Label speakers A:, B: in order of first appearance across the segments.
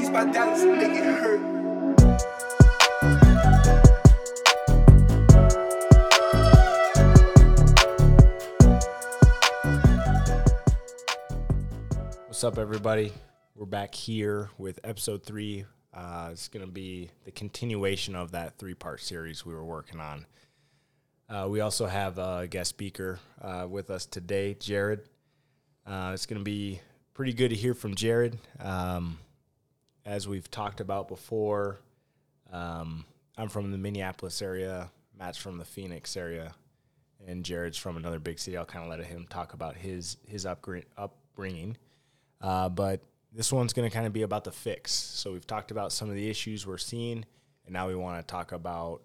A: These my dollars make it hurt.
B: What's up, everybody? We're back here with episode three. Uh, it's going to be the continuation of that three part series we were working on. Uh, we also have a guest speaker uh, with us today, Jared. Uh, it's going to be pretty good to hear from Jared. Um, as we've talked about before, um, I'm from the Minneapolis area, Matt's from the Phoenix area, and Jared's from another big city. I'll kind of let him talk about his his upbringing. Uh, but this one's going to kind of be about the fix. So we've talked about some of the issues we're seeing, and now we want to talk about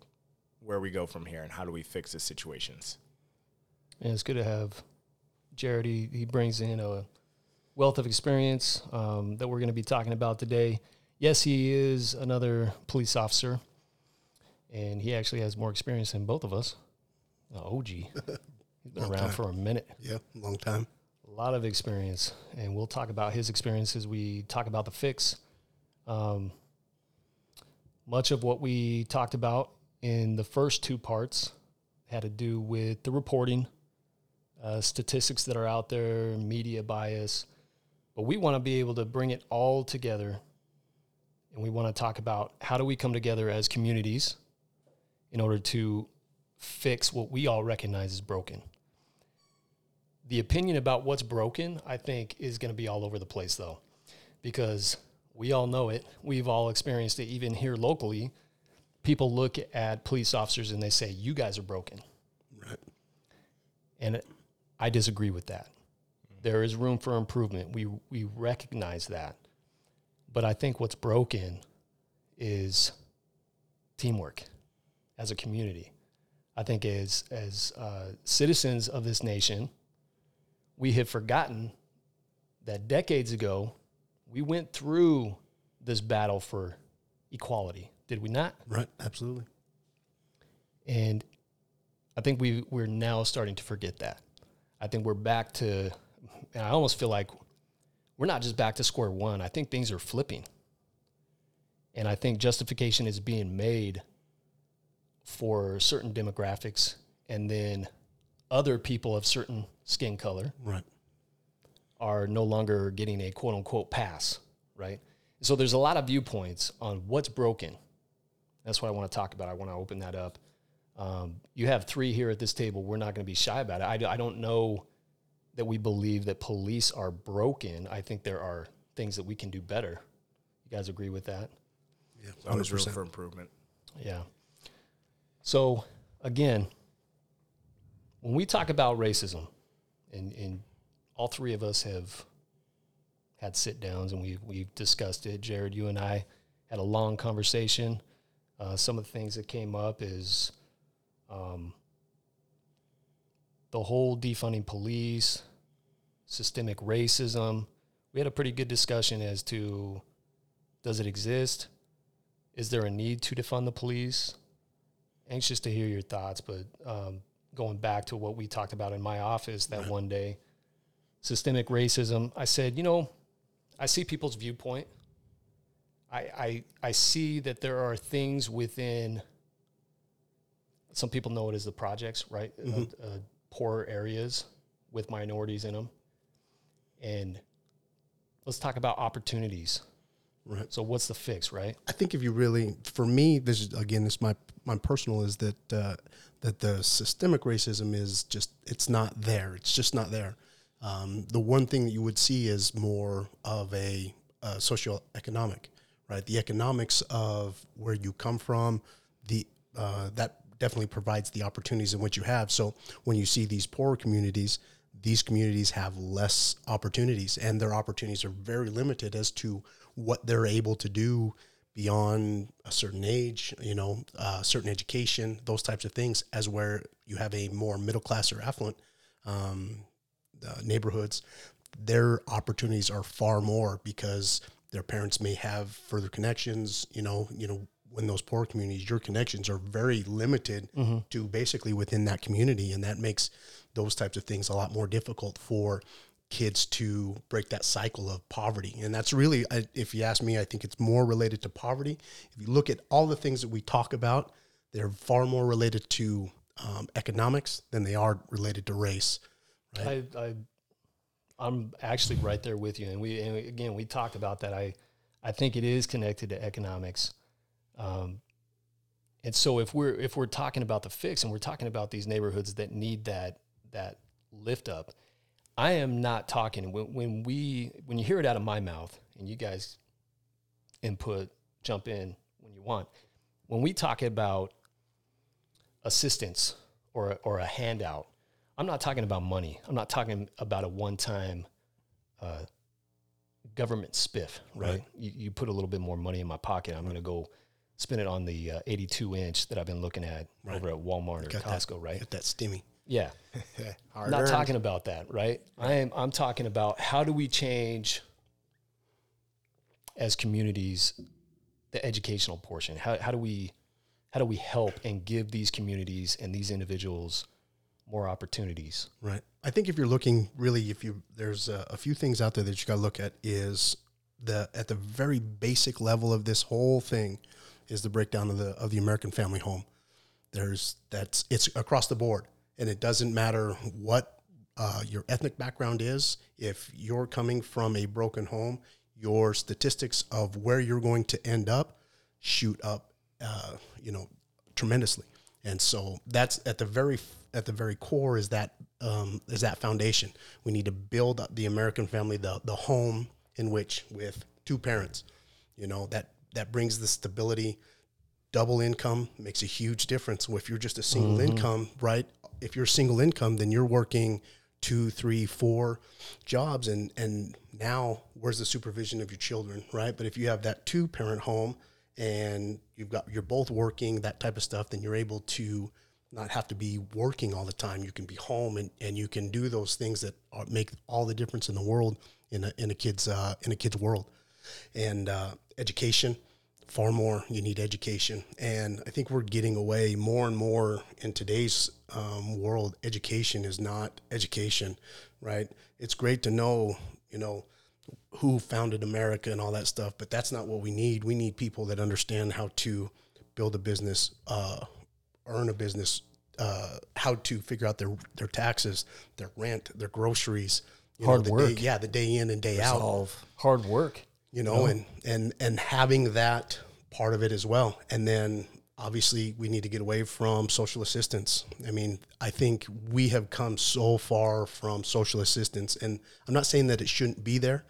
B: where we go from here and how do we fix the situations.
C: And it's good to have Jared. He, he brings in a wealth of experience um, that we're going to be talking about today. Yes, he is another police officer, and he actually has more experience than both of us. Uh, OG. He's been around
D: time.
C: for a minute.
D: Yeah, long time.
C: A lot of experience, and we'll talk about his experiences. as we talk about the fix. Um, much of what we talked about in the first two parts had to do with the reporting, uh, statistics that are out there, media bias, but we want to be able to bring it all together, and we want to talk about how do we come together as communities in order to fix what we all recognize is broken the opinion about what's broken, I think, is going to be all over the place, though, because we all know it. We've all experienced it, even here locally. People look at police officers and they say, You guys are broken.
D: Right.
C: And I disagree with that. There is room for improvement. We, we recognize that. But I think what's broken is teamwork as a community. I think as, as uh, citizens of this nation, we have forgotten that decades ago we went through this battle for equality, did we not?
D: Right. Absolutely.
C: And I think we we're now starting to forget that. I think we're back to and I almost feel like we're not just back to square one. I think things are flipping. And I think justification is being made for certain demographics and then other people of certain skin color
D: Right.
C: are no longer getting a quote unquote pass, right? So there's a lot of viewpoints on what's broken. That's what I want to talk about. I want to open that up. Um, you have three here at this table. We're not going to be shy about it. I, I don't know that we believe that police are broken. I think there are things that we can do better. You guys agree with that?
D: Yeah.
B: There's always room for improvement.
C: Yeah. So again, when we talk about racism, and, and all three of us have had sit downs and we've we've discussed it. Jared, you and I had a long conversation. Uh, some of the things that came up is um, the whole defunding police, systemic racism. We had a pretty good discussion as to does it exist? Is there a need to defund the police? Anxious to hear your thoughts, but um, going back to what we talked about in my office that one day, systemic racism. I said, you know, I see people's viewpoint. I, I I see that there are things within. Some people know it as the projects, right? Uh, uh, poor areas with minorities in them, and let's talk about opportunities.
D: Right.
C: So, what's the fix, right?
D: I think if you really, for me, this is again, this my my personal is that uh, that the systemic racism is just it's not there. It's just not there. Um, the one thing that you would see is more of a, uh socioeconomic, right? The economics of where you come from, the uh, that definitely provides the opportunities in which you have. So when you see these poorer communities, these communities have less opportunities, and their opportunities are very limited as to what they're able to do beyond a certain age, you know, uh, certain education, those types of things, as where you have a more middle class or affluent um, uh, neighborhoods, their opportunities are far more because their parents may have further connections. You know, you know, when those poor communities, your connections are very limited to basically within that community, and that makes those types of things a lot more difficult for kids to break that cycle of poverty. And that's really, if you ask me, I think it's more related to poverty. If you look at all the things that we talk about, they're far more related to um, economics than they are related to race.
C: I, I, I'm actually right there with you. And we, and again, we talked about that. I, I think it is connected to economics. Um, and so if we're, if we're talking about the fix and we're talking about these neighborhoods that need that, that lift up, I am not talking when, when we, when you hear it out of my mouth and you guys input, jump in when you want. When we talk about assistance or, a- or a handout, I'm not talking about money. I'm not talking about a one time uh, government spiff, right?
D: Right.
C: You, you put a little bit more money in my pocket. I'm going to go spend it on the uh, 82 inch that I've been looking at
D: Right.
C: over at Walmart or
D: Got
C: Costco,
D: that,
C: right?
D: Get that stimmy.
C: Yeah. Not
B: earned.
C: talking about that, right? I am I'm talking about how do we change as communities the educational portion? How how do we how do we help and give these communities and these individuals more opportunities?
D: Right. I think if you're looking really, if you there's a, a few things out there that you got to look at is the at the very basic level of this whole thing is the breakdown of the of the American family home. There's that's it's across the board, and it doesn't matter what uh, your ethnic background is. If you're coming from a broken home, your statistics of where you're going to end up shoot up, uh, you know, tremendously. And so that's at the very at the very core is that um, is that foundation. We need to build up the American family, the the home in which with two parents, you know that that brings the stability. Double income makes a huge difference. If you're just a single income, right? If you're single income, then you're working two, three, four jobs, and and now where's the supervision of your children, right? But if you have that two parent home and you've got you're both working that type of stuff, then you're able to not have to be working all the time. You can be home and, and you can do those things that are, make all the difference in the world in a in a kid's uh, in a kid's world, and uh, education far more you need education and i think we're getting away more and more in today's um, world education is not education right it's great to know you know who founded america and all that stuff but that's not what we need we need people that understand how to build a business uh, earn a business uh, how to figure out their their taxes their rent their groceries you
C: Hard
D: the
C: work.
D: day, yeah the day in and day out
B: Solve.
C: Hard work.
D: You know, and and and having that part of it as well. And then obviously we need to get away from social assistance. I mean, I think we have come so far from social assistance, and I'm not saying that it shouldn't be there,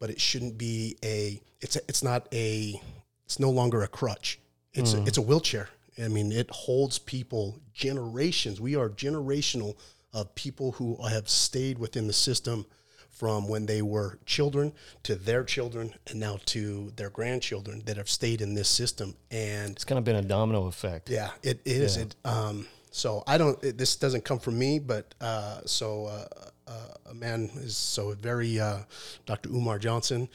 D: but it shouldn't be a. It's a, it's not a. It's no longer a crutch. It's a, mm. it's a wheelchair. I mean, it holds people generations. We are generational of people who have stayed within the system from when they were children to their children and now to their grandchildren that have stayed in this system. And
C: It's kind of been a domino effect.
D: yeah, it is. It, um, so I don't. It, this doesn't come from me, but uh, so uh, uh, a man is so very uh, Dr. Umar Johnson.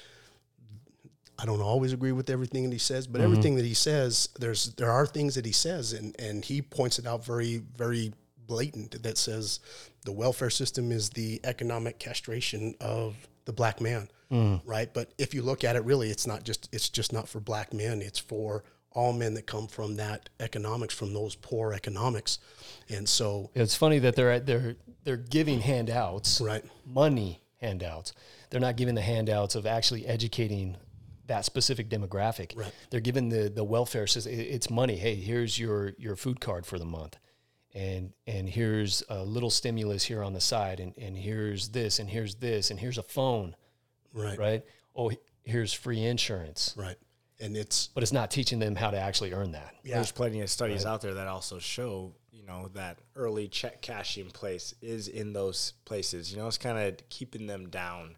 D: I don't always agree with everything that he says, but everything that he says, there's there are things that he says, and and he points it out very very blatant that says the welfare system is the economic castration of the black man, mm. right? But if you look at it, really, it's not just it's just not for black men; it's for all men that come from that economics, from those poor economics, and so
C: It's funny that they're at, they're they're giving handouts,
D: right,
C: money handouts. They're not giving the handouts of actually educating that specific demographic.
D: Right.
C: They're giving the the welfare system. It's money. Hey, here's your your food card for the month, and and here's a little stimulus here on the side, and and here's this, and here's this, and here's a phone,
D: right,
C: right? Oh, here's free insurance,
D: right, and it's
C: but it's not teaching them how to actually earn that.
D: yeah,
B: There's plenty of studies out there that also show, you know, that early check cashing place is in those places. You know, it's kind of keeping them down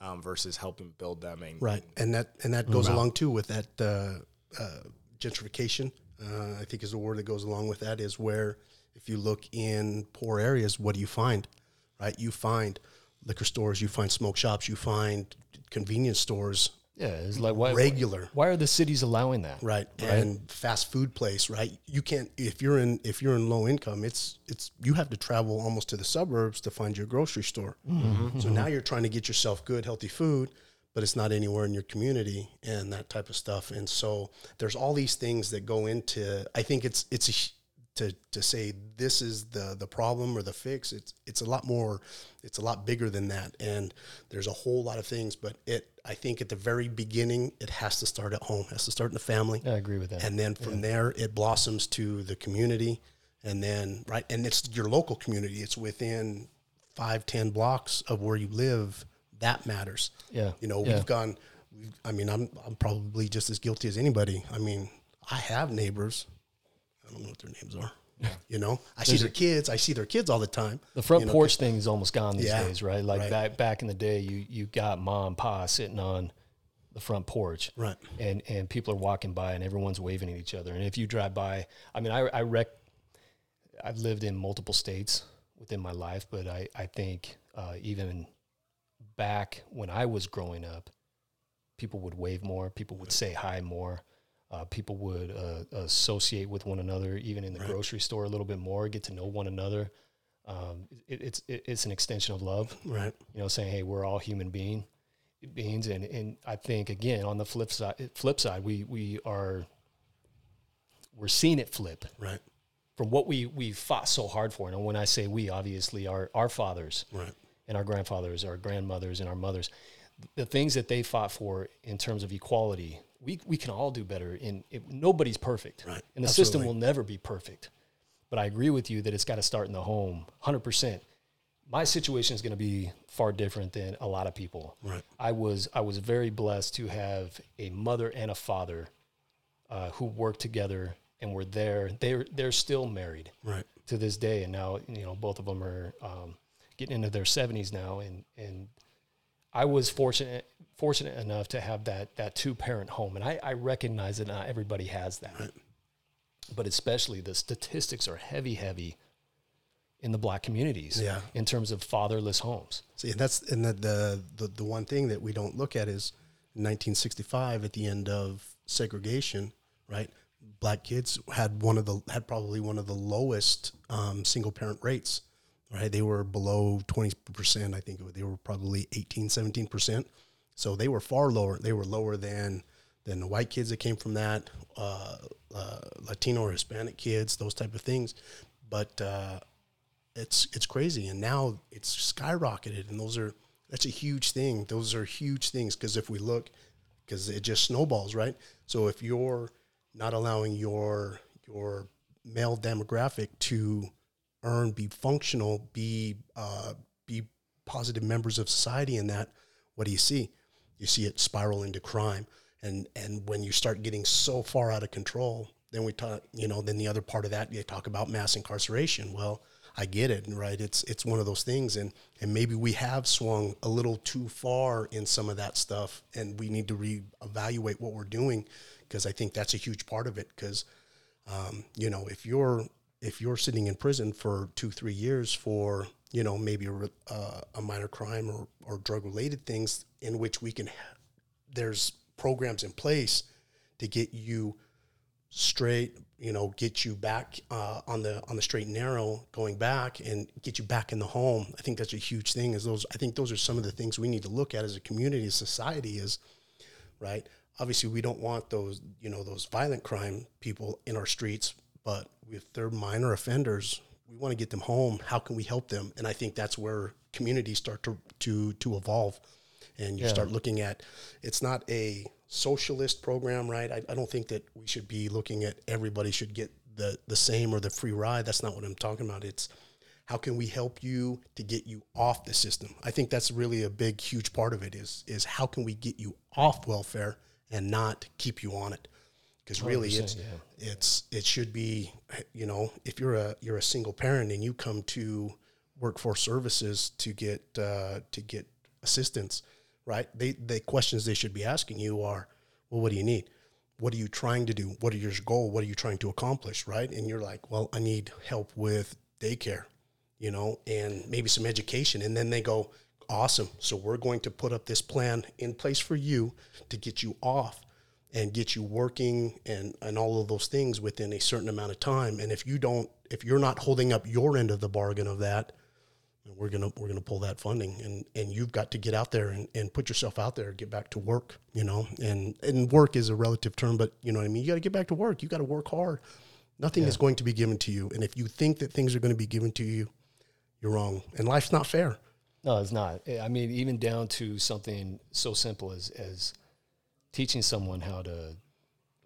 B: um, versus helping build them. And,
D: Right, and that and that goes along too with that uh, uh, gentrification. Uh, I think is the word that goes along with that is where if you look in poor areas, what do you find? Right, you find liquor stores, you find smoke shops, you find convenience stores
C: Yeah, it's like why
D: regular.
C: Why are the cities allowing that?
D: right and fast food place right you can't if you're in if you're in low income it's it's you have to travel almost to the suburbs to find your grocery store mm-hmm. so now you're trying to get yourself good healthy food but it's not anywhere in your community and that type of stuff and so there's all these things that go into i think it's it's a, to to say this is the the problem or the fix it's it's a lot more it's a lot bigger than that. And there's a whole lot of things but it i think at the very beginning it has to start at home has to start in the family.
C: I agree with that.
D: and then from there it blossoms to the community. And then right and it's your local community. It's within five ten blocks of where you live that matters.
C: Yeah,
D: you know
C: yeah.
D: we've gone we've, i mean i'm i'm probably just as guilty as anybody. I mean i have neighbors i don't know what their names are you know i see their kids i see their kids all the time
C: The front
D: you know,
C: porch thing is almost gone these
D: Yeah,
C: days, right? Like
D: right.
C: back back in the day, you you got mom pa sitting on the front porch,
D: Right.
C: And and people are walking by and everyone's waving at each other. And if you drive by, I mean, I I rec, I've lived in multiple states within my life, but I I think uh, even back when I was growing up, people would wave more, people would say hi more. Uh, people would uh, associate with one another, even in the grocery store, a little bit more, get to know one another. Um, it, it's it, it's an extension of love,
D: right.
C: you know, saying, "Hey, we're all human being beings," and and I think again on the flip side, flip side, we we are we're seeing it flip
D: right.
C: from what we we fought so hard for. And when I say we, obviously our our fathers
D: right.
C: and our grandfathers, our grandmothers, and our mothers, the things that they fought for in terms of equality, we, we can all do better. And it, nobody's perfect,
D: Right.
C: and the system will never be perfect. But I agree with you that it's got to start in the home, hundred percent. My situation is going to be far different than a lot of people.
D: Right.
C: I was I was very blessed to have a mother and a father uh, who worked together and were there. They're they're still married
D: right
C: to this day, and now you know both of them are um, getting into their seventies now, and and I was fortunate fortunate enough to have that that two parent home, and I, I recognize that not everybody has that, but especially the statistics are heavy heavy in the black communities,
D: Yeah.
C: in terms of fatherless homes.
D: See, and that's and the, the the the one thing that we don't look at is 1965 at the end of segregation, right? Black kids had one of the had probably one of the lowest um, single parent rates, right? They were below 20 percent. I think they were probably 18, 17 percent. So they were far lower. They were lower than than the white kids that came from that, uh, uh, Latino or Hispanic kids, those type of things. But uh, it's it's crazy and now it's skyrocketed and those are that's a huge thing those are huge things because if we look because it just snowballs right so if you're not allowing your your male demographic to earn be functional be uh, be positive members of society in that what do you see? You see it spiral into crime. And and when you start getting so far out of control then we talk you know then the other part of that you talk about mass incarceration. Well i get it right? It's it's one of those things. And and maybe we have swung a little too far in some of that stuff and we need to reevaluate what we're doing because i think that's a huge part of it. Because um, you know if you're if you're sitting in prison for two three years for you know maybe a, uh, a minor crime or, or drug related things in which we can ha- there's programs in place to get you straight you know get you back uh, on the on the straight and narrow going back and get you back in the home. I think that's a huge thing is those i think those are some of the things we need to look at as a community as society is right? Obviously we don't want those you know those violent crime people in our streets but if they're minor offenders we want to get them home. How can we help them? And i think that's where communities start to to to evolve. And you
C: Yeah.
D: start looking at it's not a socialist program right? I, I don't think that we should be looking at everybody should get the the same or the free ride. That's not what i'm talking about. It's how can we help you to get you off the system? I think that's really a big huge part of it is is how can we get you off welfare and not keep you on it because really it's
C: yeah.
D: it's it should be you know if you're a you're a single parent and you come to workforce services to get uh, to get assistance right they the questions they should be asking you are well what do you need? What are you trying to do? What are your goal? What are you trying to accomplish? Right? And you're like well i need help with daycare you know and maybe some education. And then they go awesome. So we're going to put up this plan in place for you to get you off and get you working and, and all of those things within a certain amount of time. And if you don't, if you're not holding up your end of the bargain of that, we're gonna we're gonna pull that funding and and you've got to get out there and, and put yourself out there get back to work you know? And and work is a relative term but you know what i mean? You got to get back to work. You got to work hard. Nothing is going to be given to you. And if you think that things are going to be given to you you're wrong. And life's not fair.
C: No, it's not. I mean, even down to something so simple as as teaching someone how to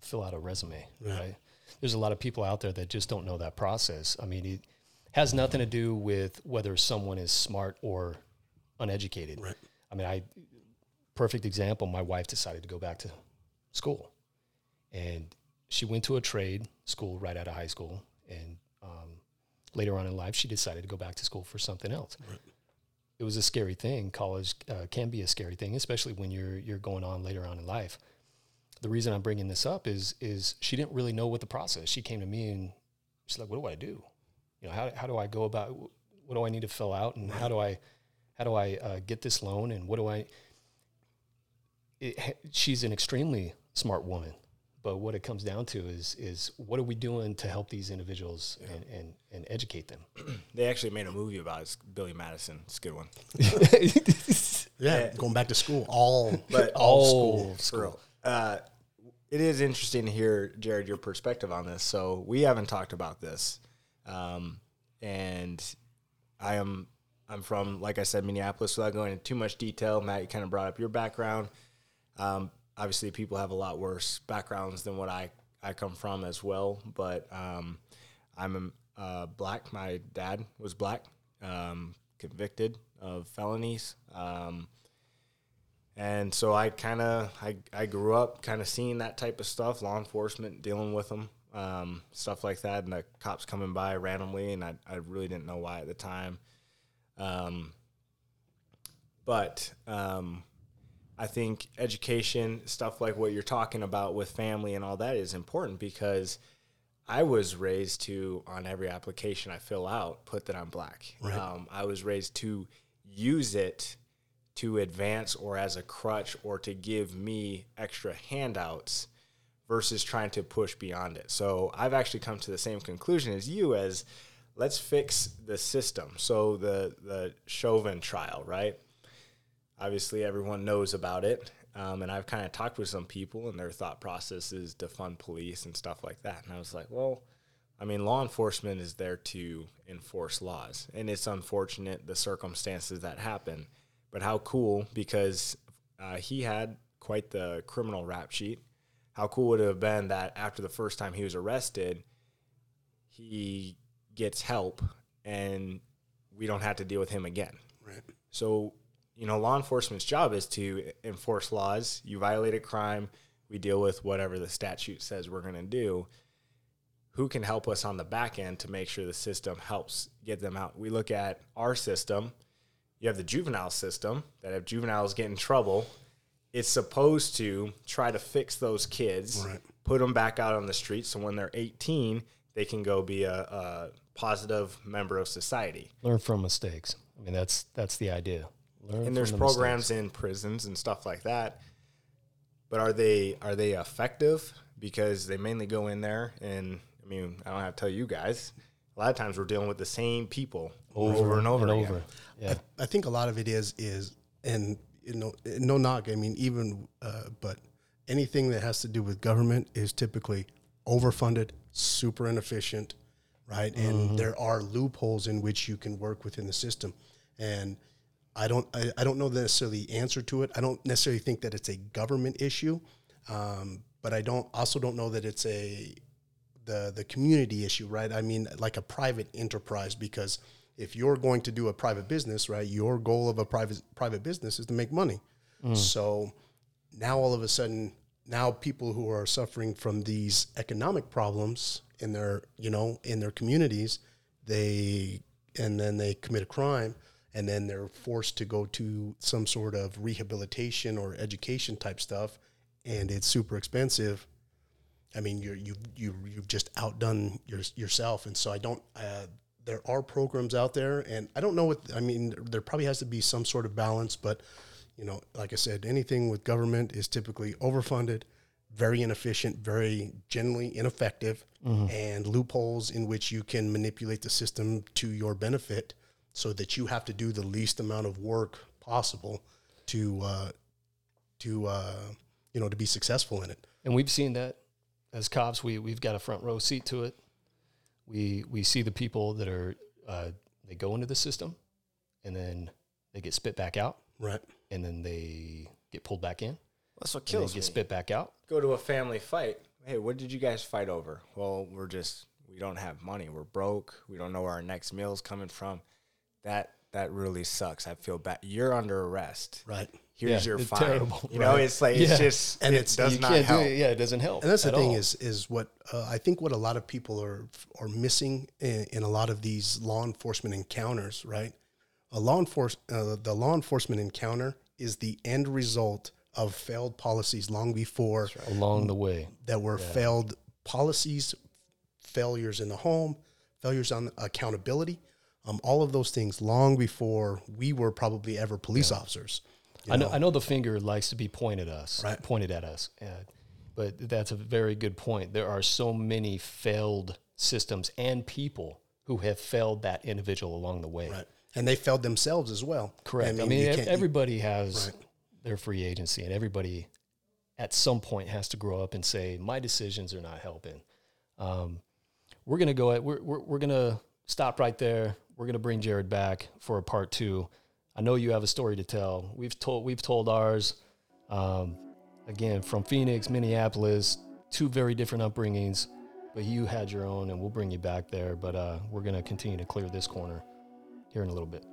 C: fill out a resume. Right. There's a lot of people out there that just don't know that process. I mean, it has nothing to do with whether someone is smart or uneducated.
D: Right.
C: I mean, I perfect example. My wife decided to go back to school, and she went to a trade school right out of high school, and um, later on in life, she decided to go back to school for something else it was a scary thing. College uh, can be a scary thing, especially when you're you're going on later on in life. The reason I'm bringing this up is is she didn't really know what the process. She came to me and she's like, "What do I do? You know, how how do I go about? What do I need to fill out, and how do I how do I uh, get this loan, and what do I?" It, she's an extremely smart woman, but what it comes down to is is what are we doing to help these individuals and, and and educate them?
B: They actually made a movie about it. Billy Madison. It's a good one.
D: yeah, going back to school all
B: But
C: All
B: school,
C: school.
B: Uh, it is interesting to hear, Jared, your perspective on this. So we haven't talked about this, um, and I am I'm from, like I said, Minneapolis. Without going into too much detail, Matt, you kind of brought up your background. Um, obviously, people have a lot worse backgrounds than what I I come from as well. But um, I'm uh, black. My dad was black, um, convicted of felonies. Um, and so I kind of I, I grew up kind of seeing that type of stuff, law enforcement dealing with them, um, stuff like that, and the cops coming by randomly, and I, I really didn't know why at the time. Um, but um, I think education, stuff like what you're talking about with family and all that, is important because I was raised to on every application I fill out put that I'm black. Um, I was raised to use it to advance or as a crutch or to give me extra handouts versus trying to push beyond it. So I've actually come to the same conclusion as you as let's fix the system. So the the Chauvin trial, right? Obviously everyone knows about it. Um, and I've kind of talked with some people and their thought process is defund police and stuff like that. And I was like, well, I mean, law enforcement is there to enforce laws. And it's unfortunate the circumstances that happen. But how cool, because uh, he had quite the criminal rap sheet. How cool would it have been that after the first time he was arrested, he gets help and we don't have to deal with him again?
D: right
B: So, you know, law enforcement's job is to enforce laws. You violate a crime, we deal with whatever the statute says we're going to do. Who can help us on the back end to make sure the system helps get them out? We look at our system. You have the juvenile system that if juveniles get in trouble, it's supposed to try to fix those kids,
D: Right.
B: put them back out on the street. So when they're 18, they can go be a, a positive member of society.
C: learn from mistakes. I mean, that's that's the idea. Learn
B: and there's
C: from the mistakes.
B: programs in prisons and stuff like that but are they are they effective because they mainly go in there and i mean i don't have to tell you guys a lot of times we're dealing with the same people over, and over
C: and
B: again.
C: over. Yeah,
D: I think a lot of it is is and you know no knock. I mean even uh, but anything that has to do with government is typically overfunded, super inefficient, right? And there are loopholes in which you can work within the system. And I don't I, I don't know necessarily the answer to it. I don't necessarily think that it's a government issue, um, but I don't also don't know that it's a the the community issue, right? I mean, like a private enterprise, because if you're going to do a private business, right, your goal of a private private business is to make money. So now all of a sudden, now people who are suffering from these economic problems in their you know in their communities, they and then they commit a crime. And then they're forced to go to some sort of rehabilitation or education type stuff, and it's super expensive. I mean, you're you you you've just outdone your, yourself, and so I don't. Uh, there are programs out there, and I don't know what I mean. There probably has to be some sort of balance, but you know, like I said, anything with government is typically overfunded, very inefficient, very generally ineffective, and loopholes in which you can manipulate the system to your benefit, so that you have to do the least amount of work possible to uh, to uh, you know to be successful in it.
C: And we've seen that as cops. We we've got a front row seat to it. We we see the people that are uh, they go into the system, and then they get spit back out,
D: Right.
C: and then they get pulled back in,
B: That's what
C: and they
B: kills
C: get
B: me.
C: spit back out.
B: Go to a family fight. Hey, what did you guys fight over? Well, we're just we don't have money. We're broke. We don't know where our next meal's coming from. That that really sucks. I feel bad. You're under arrest.
D: Right.
B: Here's
C: Yeah,
B: your
C: it's
B: fine.
C: terrible.
B: You know,
C: Right.
B: it's like
C: Yeah.
B: it's just
D: And
B: it
D: it's-
B: does not help.
C: do it. Yeah, it doesn't help.
D: And that's the thing
C: all.
D: is is what uh, I think what a lot of people are are missing in, in a lot of these law enforcement encounters. Right, a law enforce uh, the law enforcement encounter is the end result of failed policies long before
C: along the way.
D: that were failed policies, failures in the home, failures on accountability, um, all of those things long before we were probably ever police officers.
C: I know, I know the finger likes to be pointed us,
D: Right.
C: pointed at us, uh, but that's a very good point. There are so many failed systems and people who have failed that individual along the way.
D: Right. And they failed themselves as well.
C: Correct. I mean, ev-
D: can't-
C: everybody has
D: Right.
C: their free agency, and everybody at some point has to grow up and say, "My decisions are not helping." Um, we're gonna go. At, we're we're, we're gonna stop right there. We're gonna bring Jared back for a part two. I know you have a story to tell. We've told we've told ours. Um, again, from Phoenix, Minneapolis, two very different upbringings, but you had your own, and we'll bring you back there. But uh, we're gonna continue to clear this corner here in a little bit.